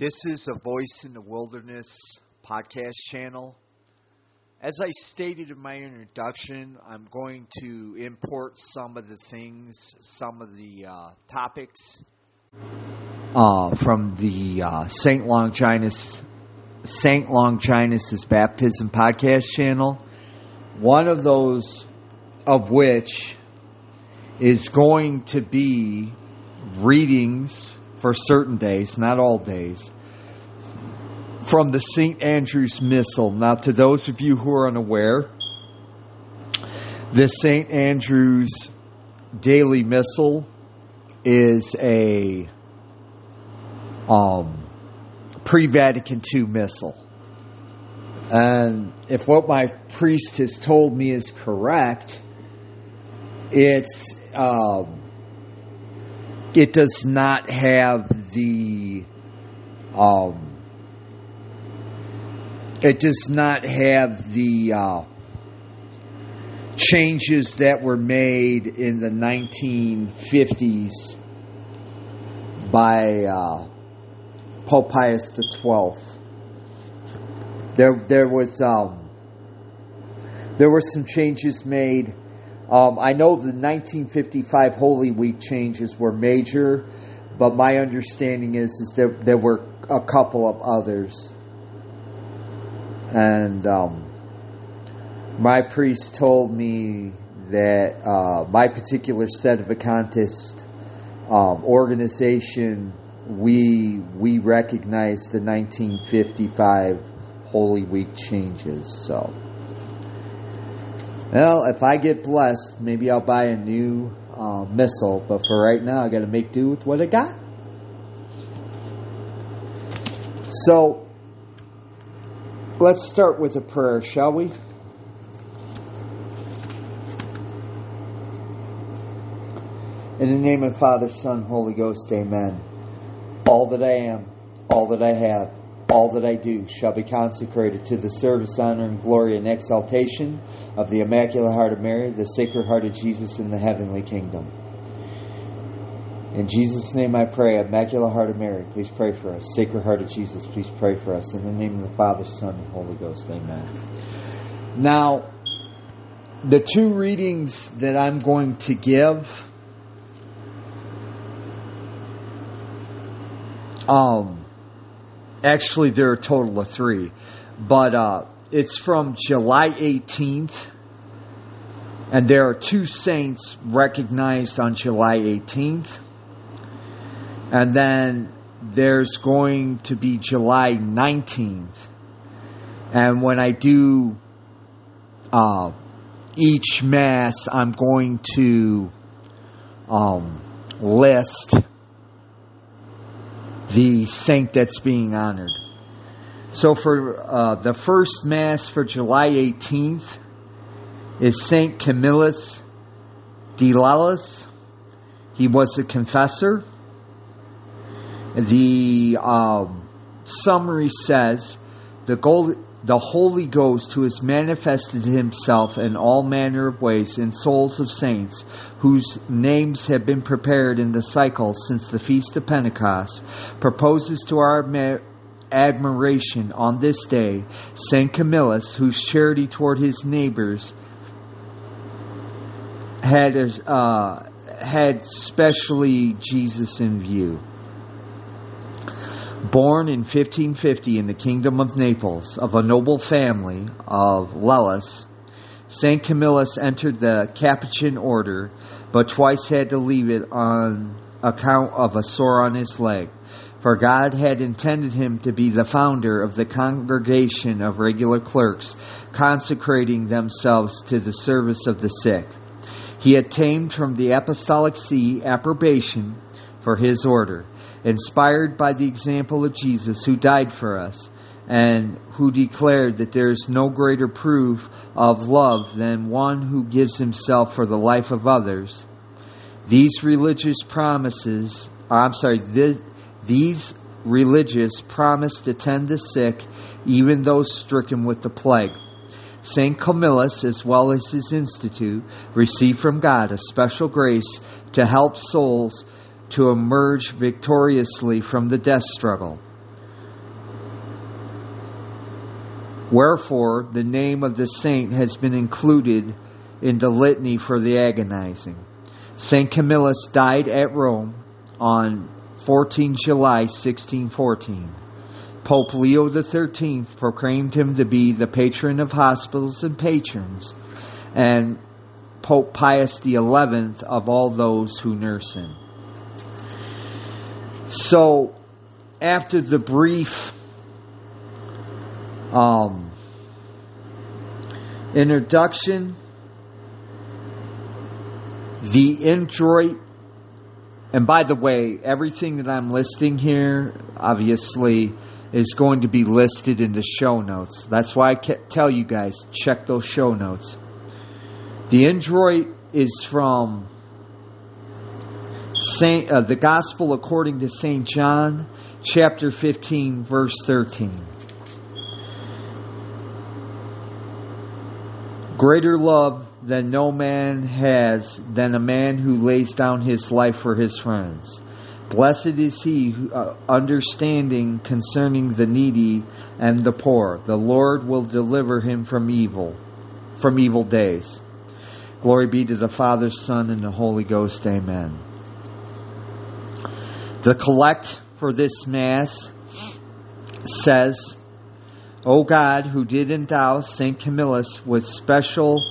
This is a Voice in the Wilderness podcast channel. As I stated in my introduction, I'm going to import some of the things, some of the uh, topics uh, from the uh, Saint Longinus Saint Longinus' Baptism podcast channel. One of those of which is going to be readings for certain days, not all days, from the St. Andrew's Missal. Now, to those of you who are unaware, the St. Andrew's Daily Missal is a um, pre Vatican II missal. And if what my priest has told me is correct, it's um, it does not have the um, it does not have the uh, changes that were made in the 1950s by uh, Pope Pius XII. There, there was um, there were some changes made um, I know the 1955 Holy Week changes were major, but my understanding is is there there were a couple of others, and um, my priest told me that uh, my particular sedevacantist um, organization we we recognize the 1955 Holy Week changes so. Well, if I get blessed, maybe I'll buy a new uh, missal, but for right now, I got to make do with what I got. So, let's start with a prayer, shall we? In the name of Father, Son, Holy Ghost, amen. All that I am, all that I have, all that I do shall be consecrated to the service, honor, and glory and exaltation of the Immaculate Heart of Mary, the Sacred Heart of Jesus in the heavenly kingdom. In Jesus' name I pray, Immaculate Heart of Mary, please pray for us. Sacred Heart of Jesus, please pray for us. In the name of the Father, Son, and Holy Ghost, amen. Now, the two readings that I'm going to give um Actually, there are a total of three, but uh, it's from July 18th, and there are two saints recognized on July 18th, and then there's going to be July 19th, and when I do uh, each mass, I'm going to um, list the saint that's being honored. So for uh, the first Mass for July 18th is Saint Camillus de Lellis. He was a confessor. The um, summary says the gold the Holy Ghost, who has manifested himself in all manner of ways in souls of saints, whose names have been prepared in the cycle since the Feast of Pentecost, proposes to our admiration on this day Saint Camillus, whose charity toward his neighbors had, uh, had specially Jesus in view. Born in 1550 in the Kingdom of Naples of a noble family of Lellis, St. Camillus entered the Capuchin order, but twice had to leave it on account of a sore on his leg. For God had intended him to be the founder of the congregation of regular clerks, consecrating themselves to the service of the sick. He attained from the apostolic see approbation for his order inspired by the example of Jesus who died for us and who declared that there is no greater proof of love than one who gives himself for the life of others. These religious promises, I'm sorry, these religious promise to tend the sick, even those stricken with the plague. St. Camillus, as well as his institute, received from God a special grace to help souls to emerge victoriously from the death struggle. Wherefore, the name of the saint has been included in the litany for the agonizing. St. Camillus died at Rome on 14 July 1614. Pope Leo XIII proclaimed him to be the patron of hospitals and patrons, and Pope Pius XI of all those who nurse him. So, after the brief um, introduction, the introit, and by the way, everything that I'm listing here, obviously, is going to be listed in the show notes. That's why I tell you guys check those show notes. The introit is from Saint, uh, the Gospel according to St. John, chapter 15, verse 13. Greater love than no man has than a man who lays down his life for his friends. Blessed is he who, uh, understanding concerning the needy and the poor. The Lord will deliver him from evil, from evil days. Glory be to the Father, Son, and the Holy Ghost. Amen. The collect for this Mass says, O God, who did endow St. Camillus with special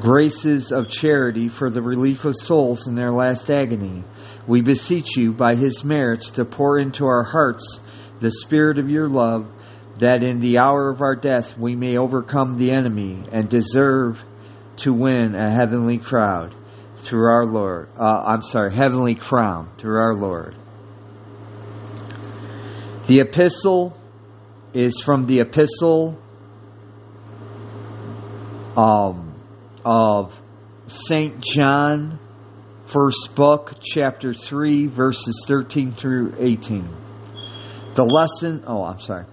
graces of charity for the relief of souls in their last agony, we beseech you by his merits to pour into our hearts the spirit of your love, that in the hour of our death we may overcome the enemy and deserve to win a heavenly crowd through our Lord. Uh, I'm sorry, heavenly crown through our Lord. The epistle is from the epistle um, of St. John, first book, chapter 3, verses 13 through 18. The lesson, oh, I'm sorry.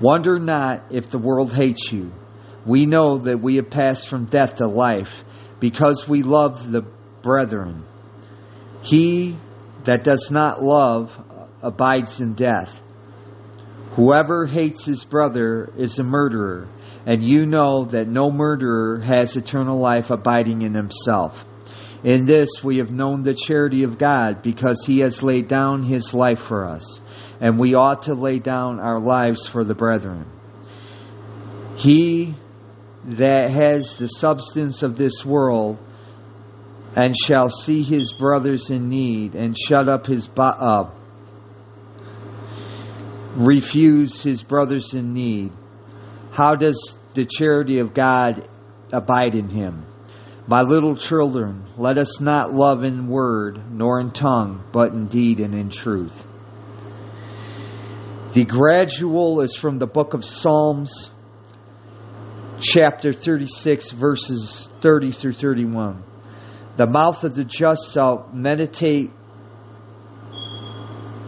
Wonder not if the world hates you we know that we have passed from death to life because we love the brethren. He that does not love abides in death. Whoever hates his brother is a murderer, and you know that no murderer has eternal life abiding in himself. In this we have known the charity of God, because he has laid down his life for us, and we ought to lay down our lives for the brethren. He that has the substance of this world and shall see his brothers in need and shut up his bo- uh, refuse his brothers in need. How does the charity of god abide in him? My little children let us not love in word nor in tongue but in deed and in truth. The gradual is from the book of psalms chapter 36, verses 30 through 31. The mouth of the just shall meditate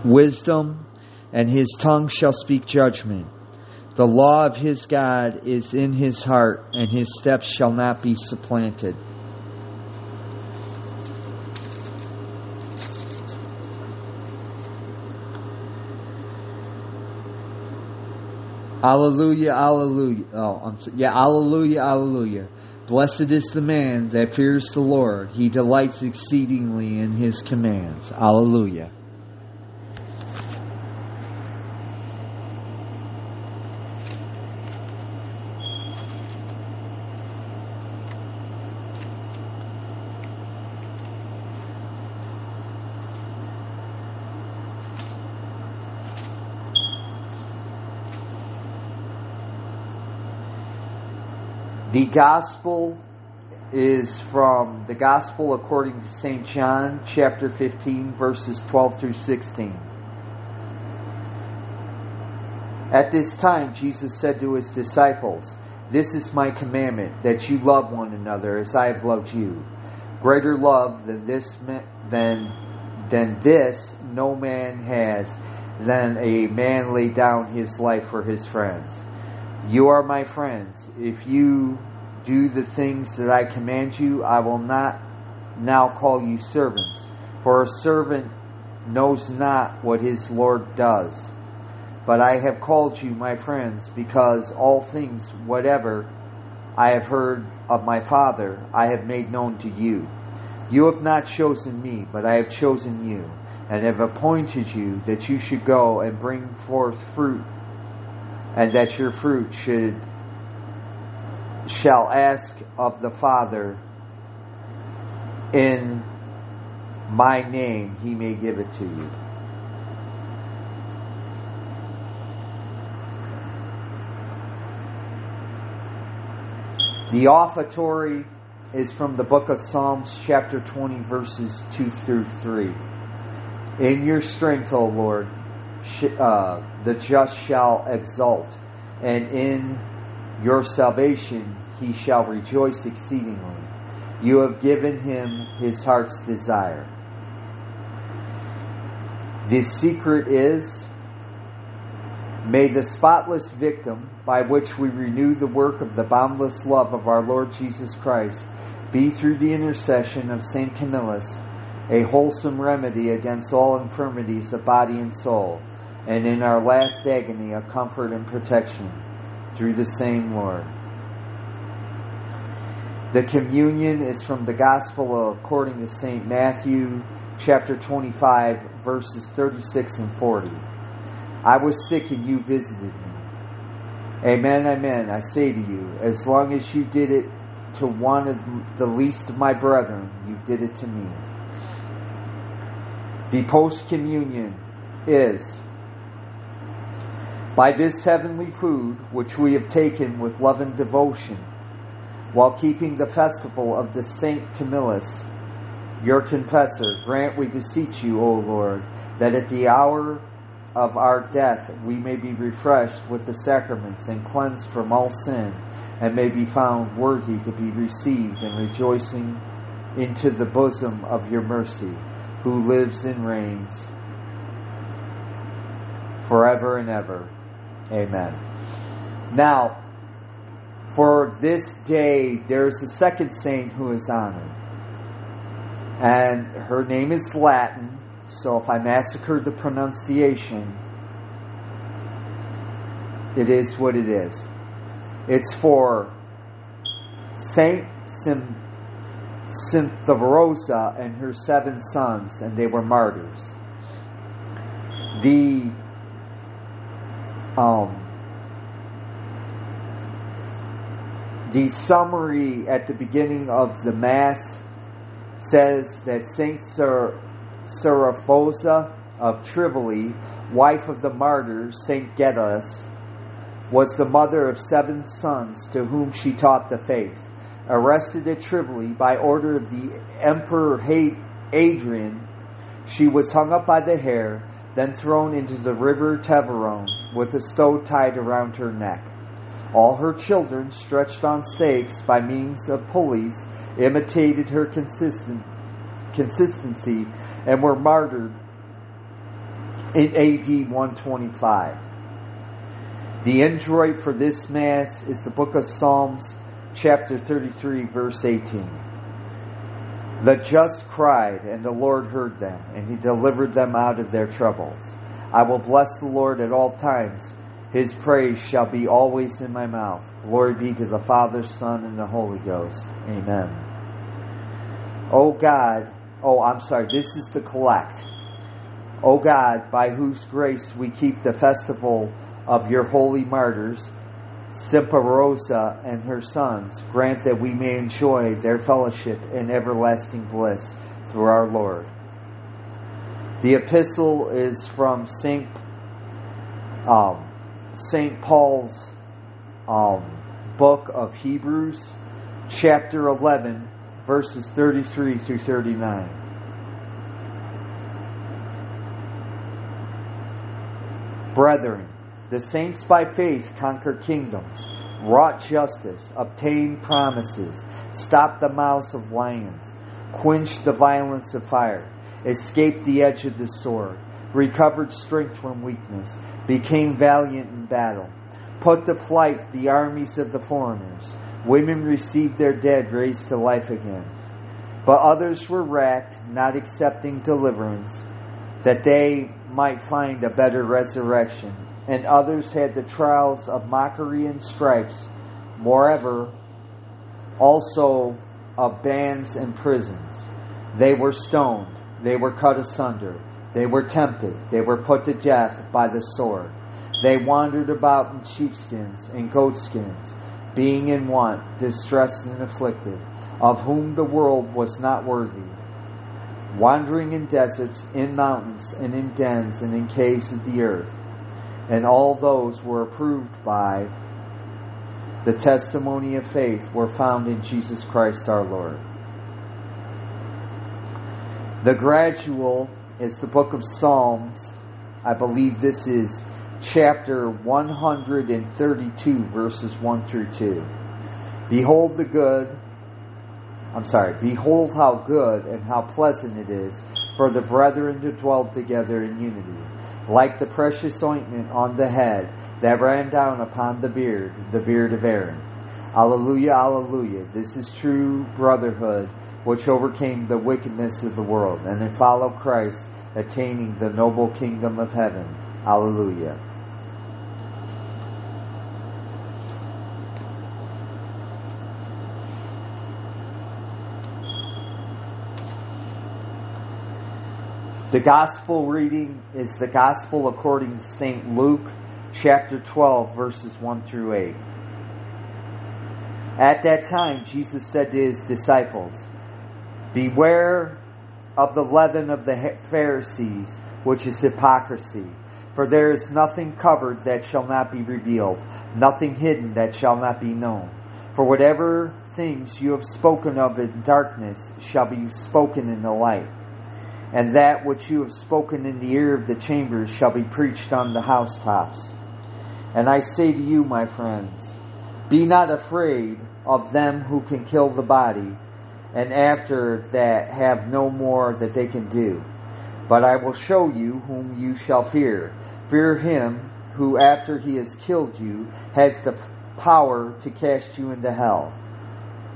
wisdom, and his tongue shall speak judgment. The law of his God is in his heart, and his steps shall not be supplanted. Alleluia, alleluia. Oh, I'm yeah, alleluia, alleluia. Blessed is the man that fears the Lord. He delights exceedingly in his commands. Alleluia. Gospel is from the gospel according to St. John, chapter 15, verses 12 through 16. At this time, Jesus said to his disciples, This is my commandment, that you love one another as I have loved you. Greater love than this, than, than this no man has, than a man lay down his life for his friends. You are my friends. If you do the things that I command you, I will not now call you servants, for a servant knows not what his Lord does, But I have called you my friends, because all things, whatever I have heard of my Father, I have made known to you. You have not chosen me, but I have chosen you, and have appointed you that you should go and bring forth fruit, and that your fruit should shall ask of the Father in my name, he may give it to you. The offertory is from the book of Psalms, chapter 20, verses 2 through 3. In your strength, O Lord, uh, the just shall exult, and in your salvation he shall rejoice exceedingly. You have given him his heart's desire. The secret is May the spotless victim by which we renew the work of the boundless love of our Lord Jesus Christ be through the intercession of St. Camillus a wholesome remedy against all infirmities of body and soul, and in our last agony a comfort and protection through the same Lord. The communion is from the Gospel according to St. Matthew chapter 25 verses 36 and 40. I was sick and you visited me. Amen, amen. I say to you, as long as you did it to one of the least of my brethren, you did it to me. The post communion is by this heavenly food which we have taken with love and devotion, while keeping the festival of the Saint Camillus, your confessor, grant we beseech you, O Lord, that at the hour of our death we may be refreshed with the sacraments and cleansed from all sin, and may be found worthy to be received and rejoicing into the bosom of your mercy, who lives and reigns forever and ever. Amen. Now, for this day, there is a second saint who is honored. And her name is Latin, so if I massacred the pronunciation, it is what it is. It's for Saint Sim- and her seven sons, and they were martyrs. The um, the summary at the beginning of the Mass says that Saint Ser- Seraphosa of Trivoli, wife of the martyr Saint Geddes, was the mother of seven sons to whom she taught the faith. Arrested at Trivoli by order of the Emperor Adrian, she was hung up by the hair, then thrown into the river Tiberone with a stone tied around her neck. All her children, stretched on stakes by means of pulleys, imitated her consistent, consistency and were martyred in AD 125. The introit for this Mass is the book of Psalms, chapter 33, verse 18. The just cried, and the Lord heard them, and he delivered them out of their troubles. I will bless the Lord at all times. His praise shall be always in my mouth. Glory be to the Father, Son, and the Holy Ghost. Amen. O God, oh, I'm sorry, this is the collect. O God, by whose grace we keep the festival of your holy martyrs, Symparosa and her sons, grant that we may enjoy their fellowship in everlasting bliss through our Lord. The epistle is from Saint um, Saint Paul's um, book of Hebrews, chapter eleven, verses thirty-three through thirty-nine. Brethren, the saints by faith conquer kingdoms, wrought justice, obtained promises, stopped the mouths of lions, quenched the violence of fire, escaped the edge of the sword, recovered strength from weakness, became valiant in battle, put to flight the armies of the foreigners. Women received their dead raised to life again. But others were racked, not accepting deliverance, that they might find a better resurrection and others had the trials of mockery and stripes, moreover, also of bands and prisons. They were stoned, they were cut asunder, they were tempted, they were put to death by the sword. They wandered about in sheepskins and goatskins, being in want, distressed and afflicted, of whom the world was not worthy. Wandering in deserts, in mountains, and in dens, and in caves of the earth. And all those were approved by the testimony of faith were found in Jesus Christ our Lord. The gradual is the book of Psalms. I believe this is chapter 132, verses 1 through 2. Behold the good, I'm sorry, behold how good and how pleasant it is for the brethren to dwell together in unity, like the precious ointment on the head that ran down upon the beard, the beard of Aaron. Alleluia, alleluia. This is true brotherhood which overcame the wickedness of the world, and then follow Christ, attaining the noble kingdom of heaven. Alleluia. The gospel reading is the gospel according to St. Luke, chapter 12, verses 1 through 8. At that time, Jesus said to his disciples, Beware of the leaven of the Pharisees, which is hypocrisy. For there is nothing covered that shall not be revealed, nothing hidden that shall not be known. For whatever things you have spoken of in darkness shall be spoken in the light and that which you have spoken in the ear of the chambers shall be preached on the housetops. And I say to you, my friends, be not afraid of them who can kill the body, and after that have no more that they can do. But I will show you whom you shall fear. Fear him who, after he has killed you, has the power to cast you into hell.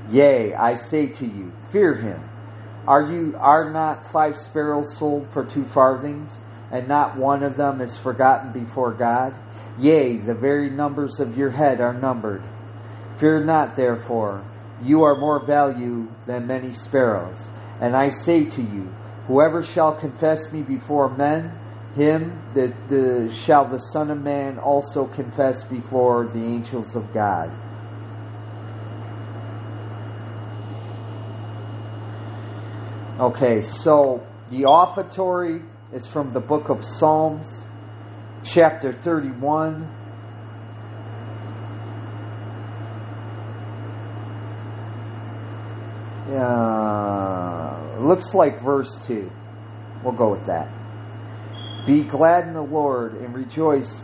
Yea, I say to you, fear him. Are you are not five sparrows sold for two farthings, and not one of them is forgotten before God? Yea, the very numbers of your head are numbered. Fear not, therefore, you are more value than many sparrows. And I say to you, whoever shall confess me before men, him the, the, shall the Son of Man also confess before the angels of God. Okay, so the offertory is from the book of Psalms, chapter 31. Uh, looks like verse 2. We'll go with that. Be glad in the Lord and rejoice,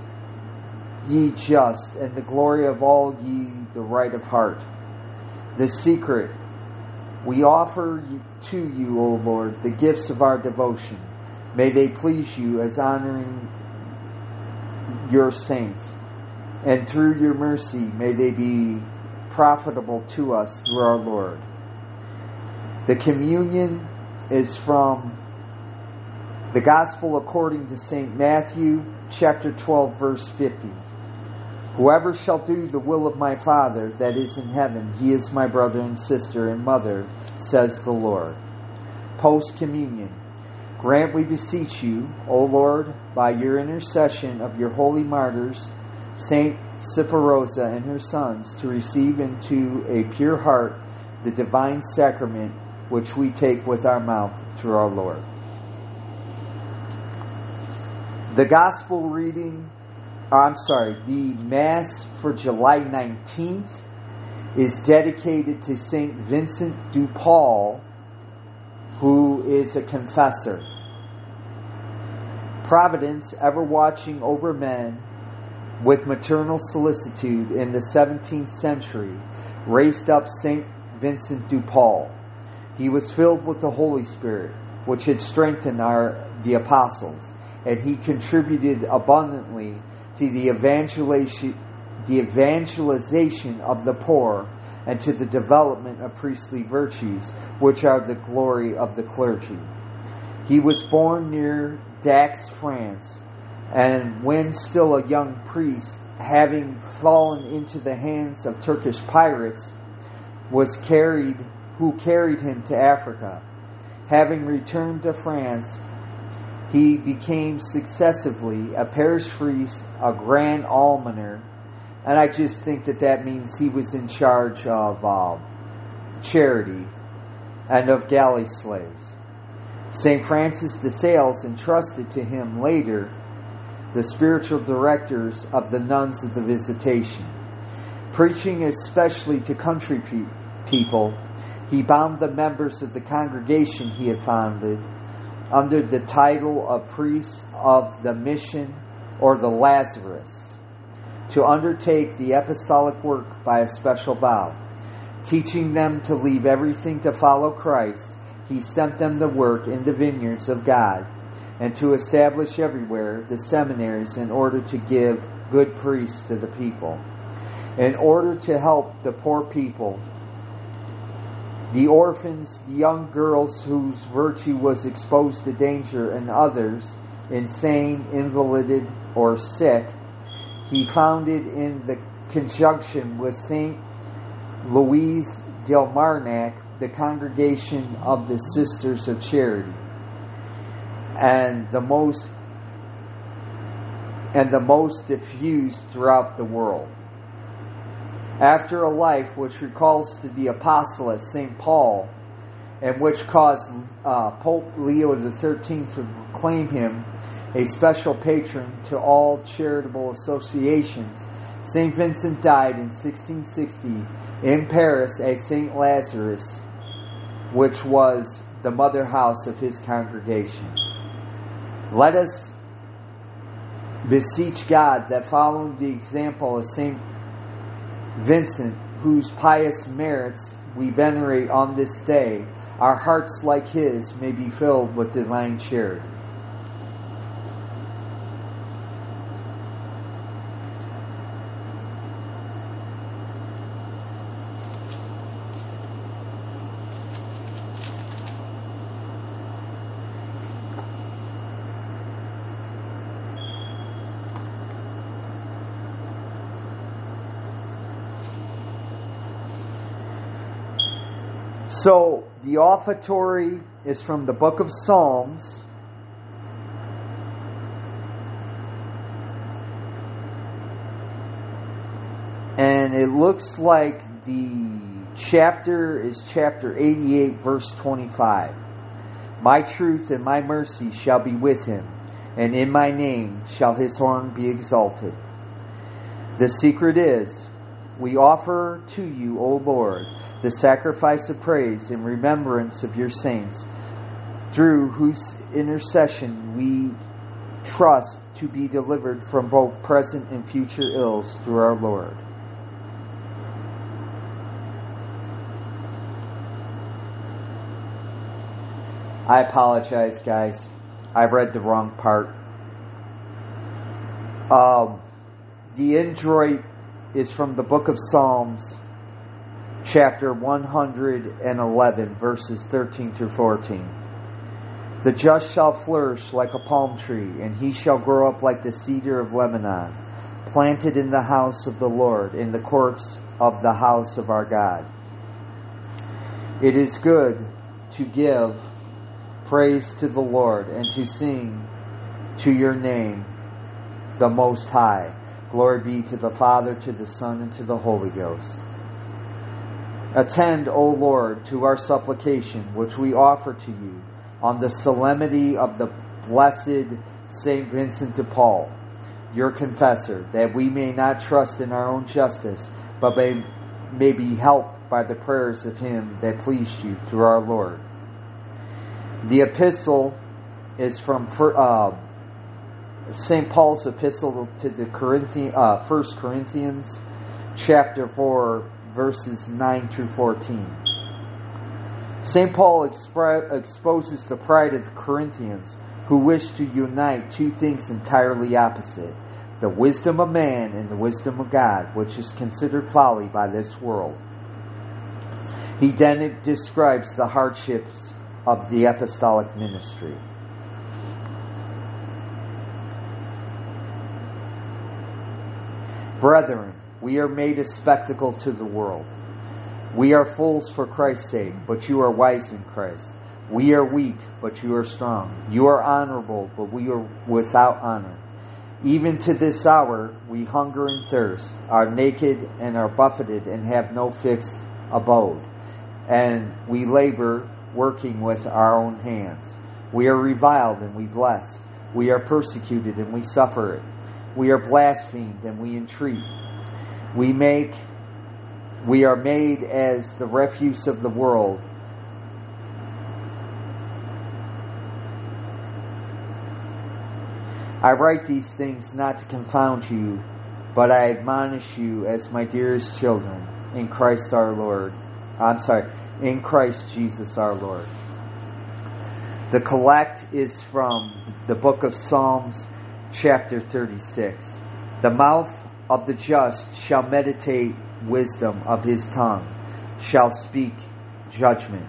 ye just, and the glory of all ye the right of heart. The secret we offer to you, O Lord, the gifts of our devotion. May they please you as honoring your saints. And through your mercy, may they be profitable to us through our Lord. The communion is from the Gospel according to St. Matthew, chapter 12, verse 50. Whoever shall do the will of my Father that is in heaven, he is my brother and sister and mother, says the Lord. Post communion. Grant, we beseech you, O Lord, by your intercession of your holy martyrs, Saint Sipharosa and her sons, to receive into a pure heart the divine sacrament which we take with our mouth through our Lord. The Gospel reading I'm sorry, the Mass for July 19th is dedicated to St. Vincent de Paul, who is a confessor. Providence, ever watching over men with maternal solicitude in the 17th century, raised up St. Vincent de Paul. He was filled with the Holy Spirit, which had strengthened our the apostles, and he contributed abundantly to the evangelization, the evangelization of the poor and to the development of priestly virtues, which are the glory of the clergy. He was born near Dax, France, And when still a young priest, having fallen into the hands of Turkish pirates, was carried who carried him to Africa. Having returned to France, he became successively a parish priest, a grand almoner, and I just think that that means he was in charge of uh, charity and of galley slaves. St. Francis de Sales entrusted to him later the spiritual directors of the nuns of the Visitation. Preaching especially to country pe- people, he bound the members of the congregation he had founded under the title of priests of the mission or the Lazarus to undertake the apostolic work by a special vow. Teaching them to leave everything to follow Christ, he sent them to work in the vineyards of God and to establish everywhere the seminaries in order to give good priests to the people. In order to help the poor people, the orphans, the young girls whose virtue was exposed to danger, and others, insane, invalided, or sick, he founded in the conjunction with St. Louise de Marillac the Congregation of the Sisters of Charity. And the most and the most diffused throughout the world. After a life which recalls to the apostolate St. Paul, and which caused uh, Pope Leo XIII to proclaim him a special patron to all charitable associations, St. Vincent died in 1660 in Paris at St. Lazarus, which was the mother house of his congregation. Let us beseech God that following the example of St. Vincent, whose pious merits we venerate on this day, our hearts like his may be filled with divine charity. So the offertory is from the book of Psalms. And it looks like the chapter is chapter 88, verse 25. My truth and my mercy shall be with him, and in my name shall his horn be exalted. The secret is, we offer to you, O Lord, the sacrifice of praise in remembrance of your saints, through whose intercession we trust to be delivered from both present and future ills through our Lord. I apologize, guys. I read the wrong part. Um, the introit is from the book of Psalms, chapter 111, verses 13 through 14. The just shall flourish like a palm tree, and he shall grow up like the cedar of Lebanon, planted in the house of the Lord, in the courts of the house of our God. It is good to give praise to the Lord and to sing to your name, the Most High. Glory be to the Father, to the Son, and to the Holy Ghost. Attend, O Lord, to our supplication, which we offer to you on the solemnity of the blessed Saint Vincent de Paul, your confessor, that we may not trust in our own justice, but may, may be helped by the prayers of him that pleased you through our Lord. The epistle is from uh, St. Paul's epistle to the Corinthian, uh, 1 Corinthians, chapter 4, verses 9 through 14. St. Paul expre- exposes the pride of the Corinthians who wish to unite two things entirely opposite the wisdom of man and the wisdom of God, which is considered folly by this world. He then describes the hardships of the apostolic ministry. Brethren, we are made a spectacle to the world. We are fools for Christ's sake, but you are wise in Christ. We are weak, but you are strong. You are honorable, but we are without honor. Even to this hour we hunger and thirst, are naked and are buffeted, and have no fixed abode. And we labor, working with our own hands. We are reviled and we bless. We are persecuted and we suffer it. We are blasphemed and we entreat. We make we are made as the refuse of the world. I write these things not to confound you, but I admonish you as my dearest children in Christ our Lord. I'm sorry, in Christ Jesus our Lord. The collect is from the book of Psalms, chapter 36. The mouth of the just shall meditate wisdom, of his tongue shall speak judgment.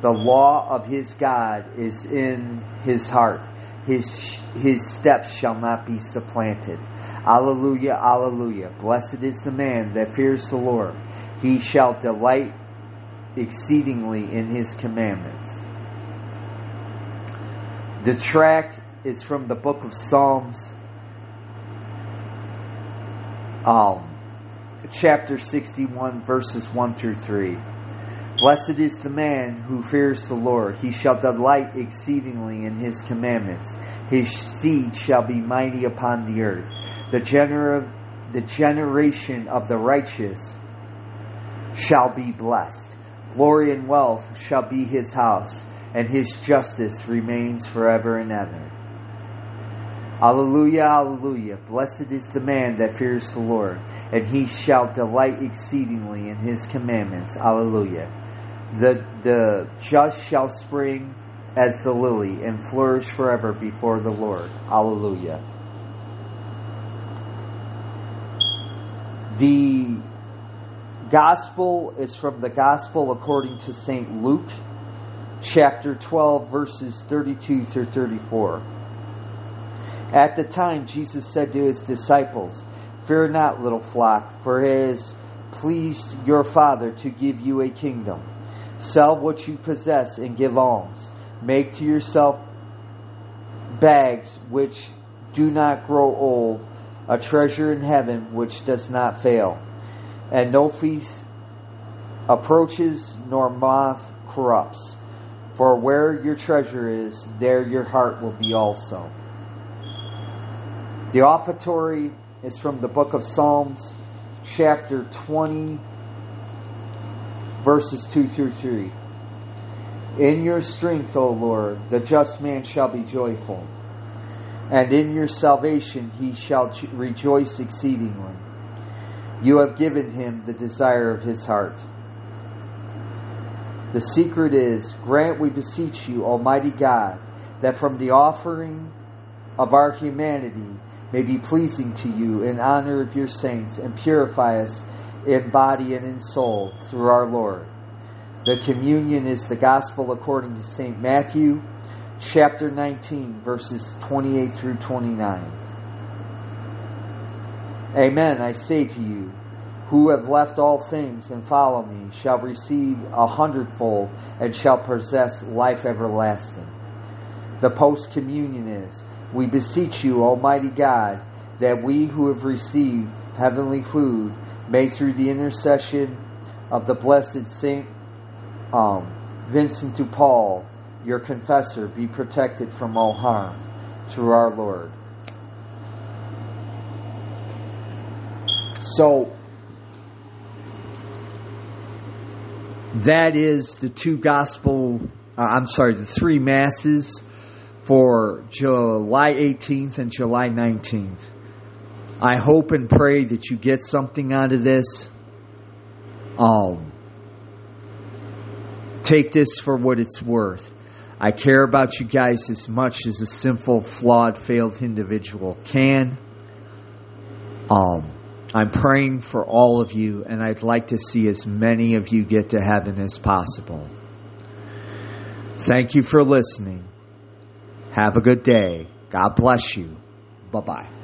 The law of his God is in his heart. His, his steps shall not be supplanted. Alleluia, alleluia. Blessed is the man that fears the Lord. He shall delight exceedingly in his commandments. The is from the book of Psalms, um, chapter 61, verses 1 through 3. Blessed is the man who fears the Lord. He shall delight exceedingly in his commandments. His seed shall be mighty upon the earth. The, gener- the generation of the righteous shall be blessed. Glory and wealth shall be his house and his justice remains forever and ever. Alleluia, alleluia. Blessed is the man that fears the Lord, and he shall delight exceedingly in his commandments. Alleluia. The, the just shall spring as the lily and flourish forever before the Lord. Alleluia. The gospel is from the gospel according to St. Luke chapter 12, verses 32 through 34. At the time, Jesus said to his disciples, Fear not, little flock, for it has pleased your Father to give you a kingdom. Sell what you possess and give alms. Make to yourself bags which do not grow old, a treasure in heaven which does not fail, and no thief approaches nor moth corrupts. For where your treasure is, there your heart will be also. The offertory is from the book of Psalms, chapter 20, verses 2 through 3. In your strength, O Lord, the just man shall be joyful, and in your salvation he shall rejoice exceedingly. You have given him the desire of his heart. The secret is grant, we beseech you, Almighty God, that from the offering of our humanity may be pleasing to you in honor of your saints and purify us in body and in soul through our Lord. The communion is the gospel according to St. Matthew chapter 19, verses 28 through 29. Amen, I say to you who have left all things and follow me shall receive a hundredfold and shall possess life everlasting. The post communion is, we beseech you, Almighty God, that we who have received heavenly food may through the intercession of the blessed Saint um, Vincent de Paul, your confessor, be protected from all harm through our Lord. So, that is the two gospel, uh, I'm sorry, the three masses for July 18th and July 19th. I hope and pray that you get something out of this. Um, take this for what it's worth. I care about you guys as much as a sinful, flawed, failed individual can. Um, I'm praying for all of you, and I'd like to see as many of you get to heaven as possible. Thank you for listening. Have a good day. God bless you. Bye bye.